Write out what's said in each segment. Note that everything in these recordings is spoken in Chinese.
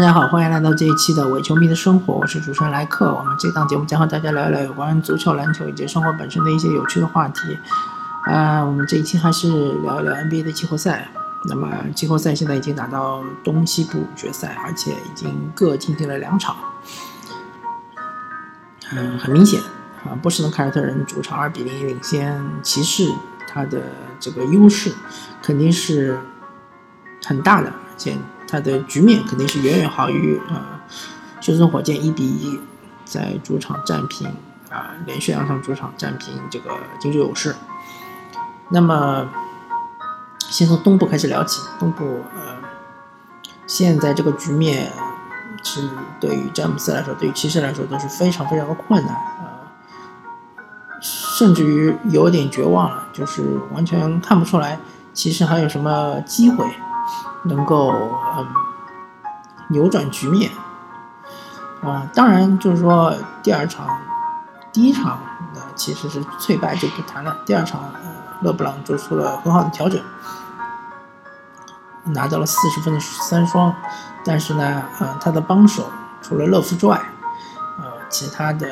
大家好，欢迎来到这一期的伪球迷的生活，我是主持人莱克。我们这档节目将和大家聊一聊有关足球、篮球以及生活本身的一些有趣的话题。啊，我们这一期还是聊一聊 NBA 的季后赛。那么季后赛现在已经打到东西部决赛，而且已经各进行了两场。嗯，很明显啊，波士顿凯尔特人主场二比零领先骑士，他的这个优势肯定是很大的，而且他的局面肯定是远远好于呃休斯顿火箭一比一在主场战平啊，连续两场主场战平这个金州勇士。那么。先从东部开始聊起，东部呃，现在这个局面是对于詹姆斯来说，对于骑士来说都是非常非常的困难啊，甚至于有点绝望了，就是完全看不出来骑士还有什么机会能够嗯扭转局面啊。当然，就是说第二场、第一场的其实是脆败就不谈了，第二场呃，勒布朗做出了很好的调整。拿到了四十分的三双，但是呢，呃，他的帮手除了勒夫之外，呃，其他的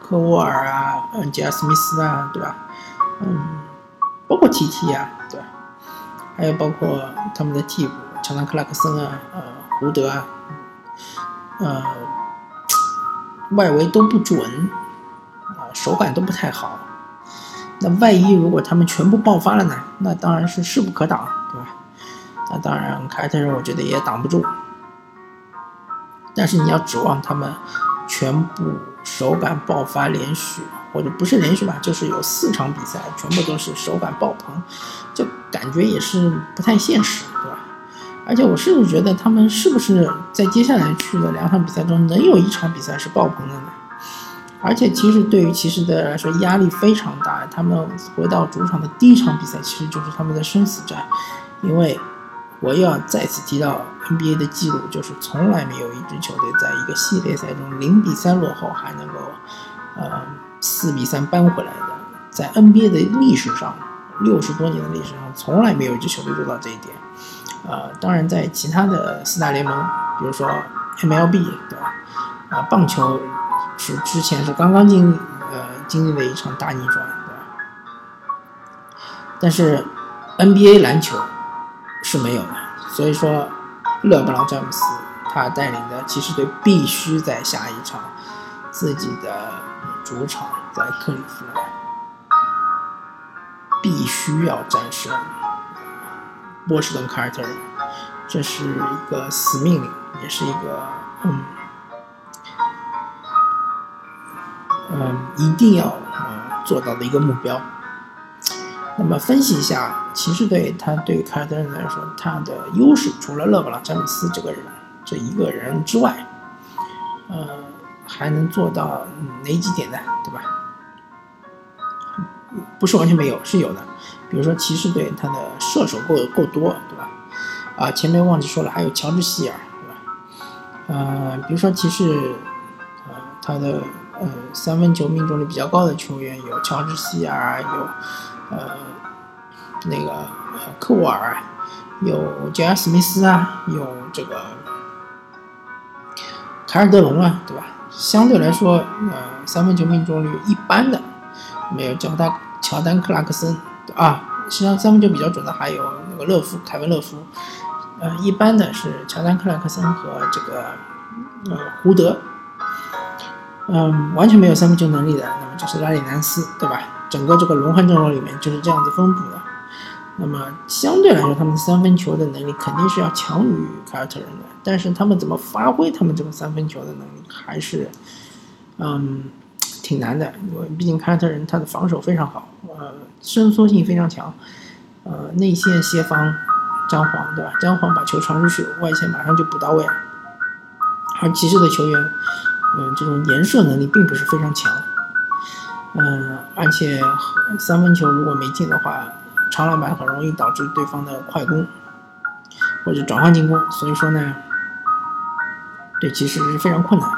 科沃尔啊，嗯，杰尔斯密斯啊，对吧？嗯，包括 TT 啊，还有包括他们的替补乔丹克拉克森啊，呃，胡德啊，呃，外围都不准，啊，手感都不太好。那万一如果他们全部爆发了呢？那当然是势不可挡，对吧？那当然，凯尔特人我觉得也挡不住，但是你要指望他们全部手感爆发连续，或者不是连续吧，就是有四场比赛全部都是手感爆棚，就感觉也是不太现实，对吧？而且我甚至觉得他们是不是在接下来去的两场比赛中能有一场比赛是爆棚的呢？而且其实对于骑士队来说压力非常大，他们回到主场的第一场比赛其实就是他们的生死战，因为。我又要再次提到 NBA 的记录，就是从来没有一支球队在一个系列赛中零比三落后还能够，呃，四比三扳回来的。在 NBA 的历史上，六十多年的历史上，从来没有一支球队做到这一点。呃，当然，在其他的四大联盟，比如说 MLB，对吧？啊，棒球是之前是刚刚经呃经历了一场大逆转，对吧？但是 NBA 篮球。是没有的，所以说，勒布朗詹姆斯他带领的骑士队必须在下一场自己的主场在克利夫兰，必须要战胜波士顿凯尔特人，这是一个死命令，也是一个嗯嗯一定要做到的一个目标。那么分析一下骑士队，他对凯尔特人来说，他的优势除了勒布朗詹姆斯这个人这一个人之外，呃，还能做到哪几点呢？对吧？不是完全没有，是有的。比如说骑士队他的射手够够多，对吧？啊，前面忘记说了，还有乔治希尔，对吧？呃，比如说骑士，呃，他的呃三分球命中率比较高的球员有乔治希尔，有。呃，那个科沃尔，有杰尔史密斯啊，有这个凯尔德隆啊，对吧？相对来说，呃，三分球命中率一般的，没有乔丹乔丹克拉克森啊。实际上，三分球比较准的还有那个勒夫凯文勒夫。呃，一般的是乔丹克拉克森和这个呃胡德。嗯，完全没有三分球能力的，那么就是拉里南斯，对吧？整个这个轮换阵容里面就是这样子分布的。那么相对来说，他们三分球的能力肯定是要强于凯尔特人的，但是他们怎么发挥他们这个三分球的能力，还是嗯挺难的。因为毕竟凯尔特人他的防守非常好，呃，伸缩性非常强，呃，内线协防张黄，对吧？张黄把球传出去，外线马上就补到位。而骑士的球员。嗯，这种颜射能力并不是非常强。嗯，而且三分球如果没进的话，长篮板很容易导致对方的快攻或者转换进攻。所以说呢，对其实是非常困难。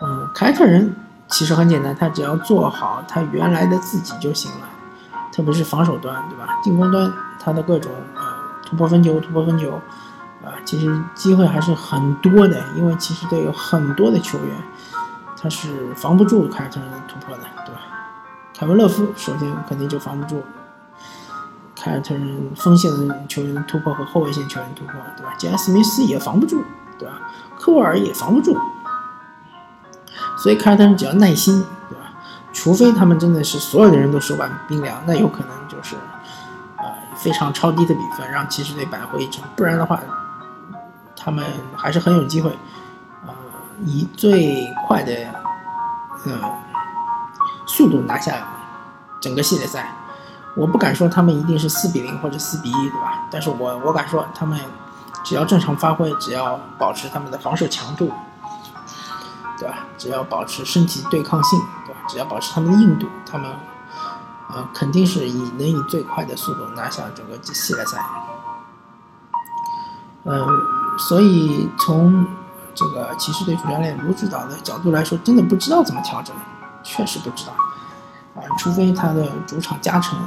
嗯，凯尔特人其实很简单，他只要做好他原来的自己就行了。特别是防守端，对吧？进攻端他的各种呃突破分球、突破分球，啊，其实机会还是很多的，因为其实队有很多的球员，他是防不住凯尔特人的突破的，对吧？凯文勒夫首先肯定就防不住凯尔特人锋线的球员突破和后卫线球员突破，对吧？杰拉斯密斯也防不住，对吧？科沃尔也防不住，所以凯尔特人只要耐心，对吧？除非他们真的是所有的人都手板冰凉，那有可能就是呃非常超低的比分让骑士队扳回一城，不然的话。他们还是很有机会，以最快的呃速度拿下整个系列赛。我不敢说他们一定是四比零或者四比一，对吧？但是我我敢说，他们只要正常发挥，只要保持他们的防守强度，对吧？只要保持身体对抗性，对吧？只要保持他们的硬度，他们呃肯定是以能以最快的速度拿下整个系列赛。嗯。所以从这个骑士队主教练卢指导的角度来说，真的不知道怎么调整，确实不知道啊，除非他的主场加成，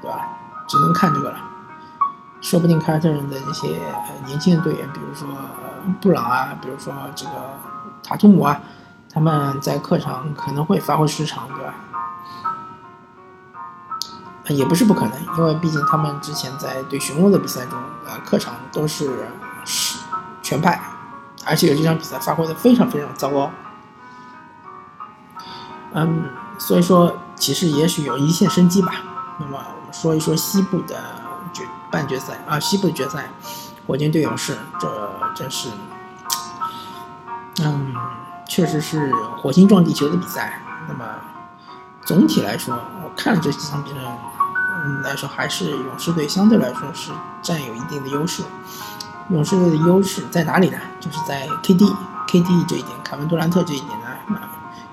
对吧？只能看这个了。说不定凯尔特人的那些年轻的队员，比如说布朗啊，比如说这个塔图姆啊，他们在客场可能会发挥失常，对吧？也不是不可能，因为毕竟他们之前在对雄鹿的比赛中，啊，客场都是是。全败，而且这场比赛发挥的非常非常糟糕。嗯，所以说骑士也许有一线生机吧。那么我们说一说西部的决半决赛啊，西部的决赛，火箭对勇士，这真是，嗯，确实是火星撞地球的比赛。那么总体来说，我看了这几场比赛，嗯来说还是勇士队相对来说是占有一定的优势。勇士队的优势在哪里呢？就是在 KD，KD 这一点，凯文杜兰特这一点呢，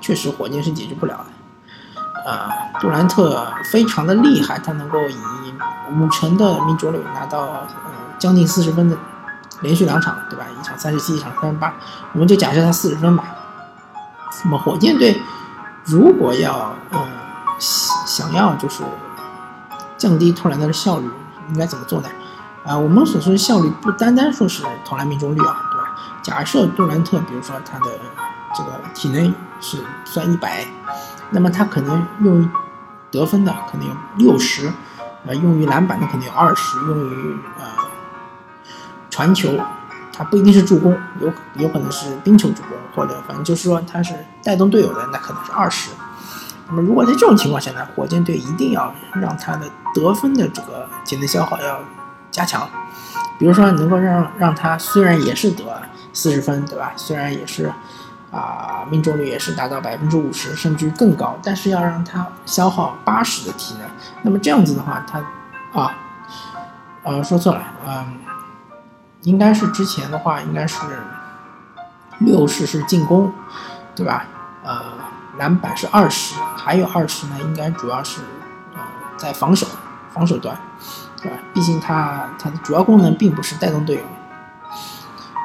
确实火箭是解决不了的。啊，杜兰特非常的厉害，他能够以五成的命中率拿到将近四十分的连续两场，对吧？一场三十七，一场三十八，我们就假设他四十分吧。那么火箭队如果要呃想要就是降低杜兰特的效率，应该怎么做呢？啊，我们所说的效率不单单说是投篮命中率啊，对吧？假设杜兰特，比如说他的这个体能是算一百，那么他可能用于得分的可能有六十，呃，用于篮板的可能有二十，用于呃传球，他不一定是助攻，有有可能是冰球助攻，或者反正就是说他是带动队友的，那可能是二十。那么如果在这种情况下呢，火箭队一定要让他的得分的这个体能消耗要。加强，比如说能够让让他虽然也是得四十分，对吧？虽然也是啊命中率也是达到百分之五十甚至更高，但是要让他消耗八十的体能。那么这样子的话，他啊呃说错了，嗯，应该是之前的话应该是六十是进攻，对吧？呃，篮板是二十，还有二十呢，应该主要是呃在防守防守端。毕竟它它的主要功能并不是带动队友。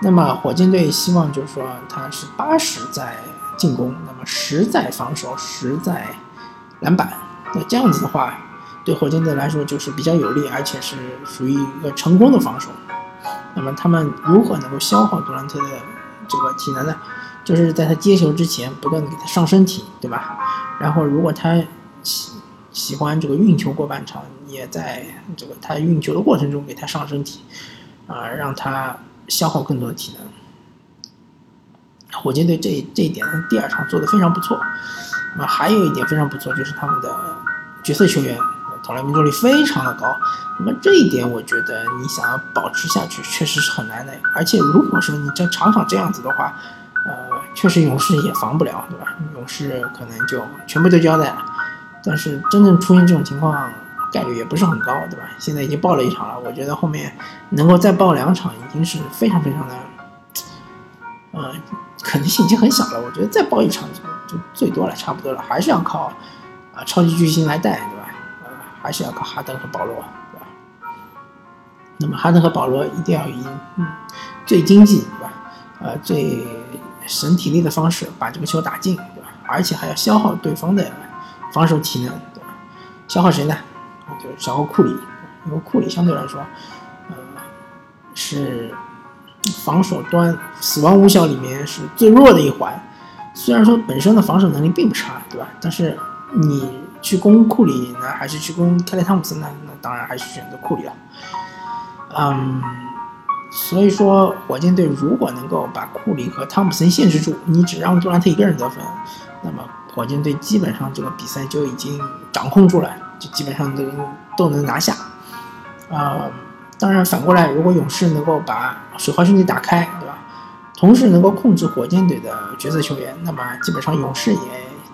那么火箭队希望就是说它是八十在进攻，那么十在防守，十在篮板。那这样子的话，对火箭队来说就是比较有利，而且是属于一个成功的防守。那么他们如何能够消耗杜兰特的这个体能呢？就是在他接球之前不断的给他上身体，对吧？然后如果他喜欢这个运球过半场。也在这个他运球的过程中给他上身体，啊，让他消耗更多的体能。火箭队这这一点第二场做的非常不错。那么还有一点非常不错，就是他们的角色球员投篮命中率非常的高。那么这一点我觉得你想要保持下去确实是很难的。而且如果说你这场场这样子的话，呃，确实勇士也防不了，对吧？勇士可能就全部都交代了。但是真正出现这种情况。概率也不是很高，对吧？现在已经爆了一场了，我觉得后面能够再爆两场已经是非常非常的，呃，可能性已经很小了。我觉得再爆一场就就最多了，差不多了，还是要靠啊超级巨星来带，对吧？呃，还是要靠哈登和保罗，对吧？那么哈登和保罗一定要以最经济，对吧？呃，最省体力的方式把这个球打进，对吧？而且还要消耗对方的防守体能，对吧？消耗谁呢？就是小奥库里，因为库里相对来说，呃，是防守端死亡五小里面是最弱的一环。虽然说本身的防守能力并不差，对吧？但是你去攻库里呢，还是去攻克雷汤普森呢？那当然还是选择库里了。嗯，所以说火箭队如果能够把库里和汤普森限制住，你只让杜兰特一个人得分，那么火箭队基本上这个比赛就已经掌控住了，就基本上都都能拿下。啊，当然反过来，如果勇士能够把水花兄弟打开，对吧？同时能够控制火箭队的角色球员，那么基本上勇士也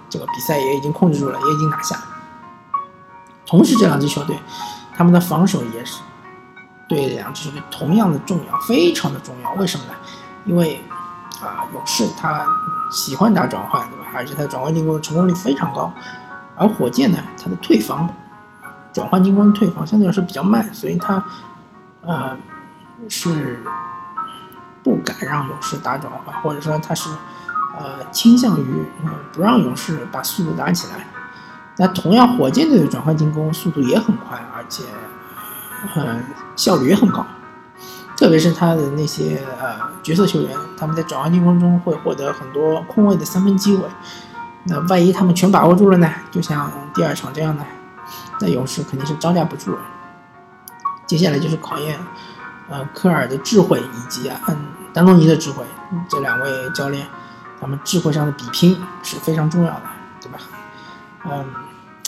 这个比赛也已经控制住了，也已经拿下。同时，这两支球队他们的防守也是。对两支球队同样的重要，非常的重要。为什么呢？因为啊，勇士他喜欢打转换，对吧？而且他转换进攻成功率非常高。而火箭呢，它的退防，转换进攻退防相对来说比较慢，所以他呃是不敢让勇士打转换，或者说他是呃倾向于不让勇士把速度打起来。那同样，火箭队的转换进攻速度也很快，而且。嗯，效率也很高，特别是他的那些呃角色球员，他们在转换进攻中会获得很多空位的三分机会。那万一他们全把握住了呢？就像第二场这样的，那勇士肯定是招架不住。接下来就是考验呃科尔的智慧以及啊丹东尼的智慧，这两位教练他们智慧上的比拼是非常重要的，对吧？嗯，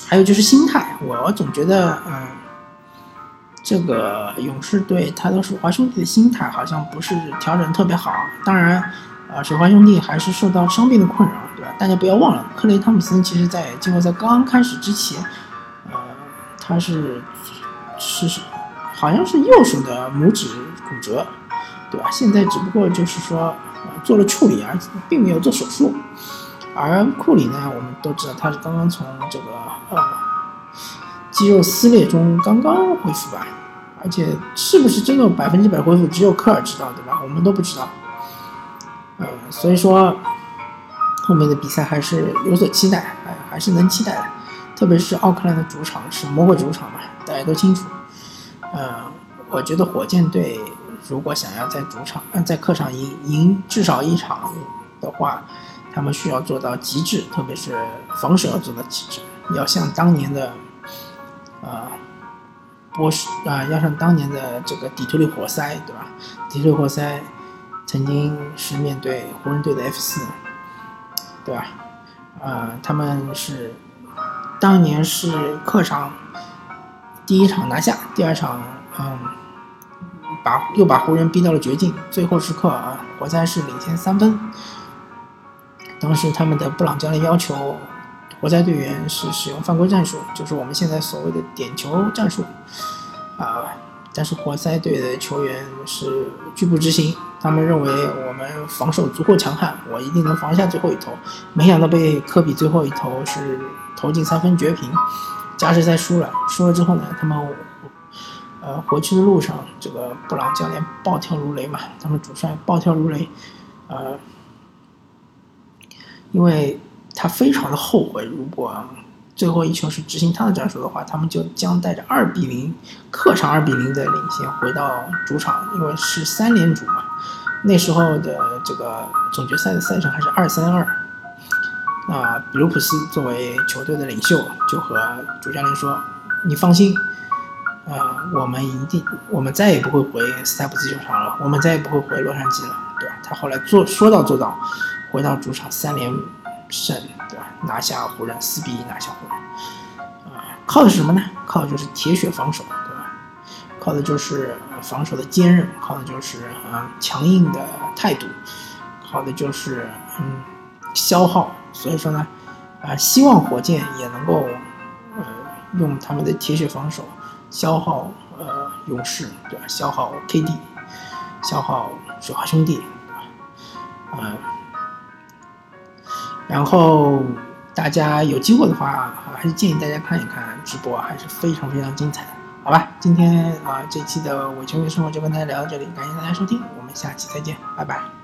还有就是心态，我总觉得嗯。这个勇士队，他的水花兄弟的心态好像不是调整特别好。当然，啊，水花兄弟还是受到伤病的困扰，对吧？大家不要忘了，克雷汤普森其实在季后赛刚刚开始之前，呃，他是是好像是右手的拇指骨折，对吧？现在只不过就是说做了处理，而并没有做手术。而库里呢，我们都知道他是刚刚从这个呃肌肉撕裂中刚刚恢复吧。而且是不是真的百分之百恢复，只有科尔知道，对吧？我们都不知道。呃，所以说后面的比赛还是有所期待，还还是能期待的。特别是奥克兰的主场是魔鬼主场嘛，大家都清楚。呃，我觉得火箭队如果想要在主场、在客场赢赢至少一场的话，他们需要做到极致，特别是防守要做到极致，要像当年的，呃。波士啊，要像当年的这个底特律活塞，对吧？底特律活塞曾经是面对湖人队的 F 四，对吧？呃，他们是当年是客场第一场拿下，第二场嗯，把又把湖人逼到了绝境，最后时刻啊，活塞是领先三分。当时他们的布朗教练要求。活塞队员是使用犯规战术，就是我们现在所谓的点球战术，啊，但是活塞队的球员是拒不执行，他们认为我们防守足够强悍，我一定能防下最后一投，没想到被科比最后一投是投进三分绝平，加时赛输了，输了之后呢，他们呃回去的路上，这个布朗教练暴跳如雷嘛，他们主帅暴跳如雷，呃，因为。他非常的后悔，如果最后一球是执行他的战术的话，他们就将带着二比零客场二比零的领先回到主场，因为是三连主嘛。那时候的这个总决赛的赛程还是二三二。那比卢普斯作为球队的领袖，就和主教练说：“你放心，呃，我们一定，我们再也不会回斯泰普斯球场了，我们再也不会回洛杉矶了，对吧？”他后来做说到做到，回到主场三连。胜对吧？拿下湖人，四比一拿下湖人，啊，靠的是什么呢？靠的就是铁血防守，对吧？靠的就是防守的坚韧，靠的就是啊强硬的态度，靠的就是嗯消耗。所以说呢，啊，希望火箭也能够呃用他们的铁血防守消耗呃勇士，对吧？消耗 KD，消耗水花兄弟，对吧？啊。然后大家有机会的话，还是建议大家看一看直播，还是非常非常精彩的，好吧？今天啊，这期的伪球迷生活就跟大家聊到这里，感谢大家收听，我们下期再见，拜拜。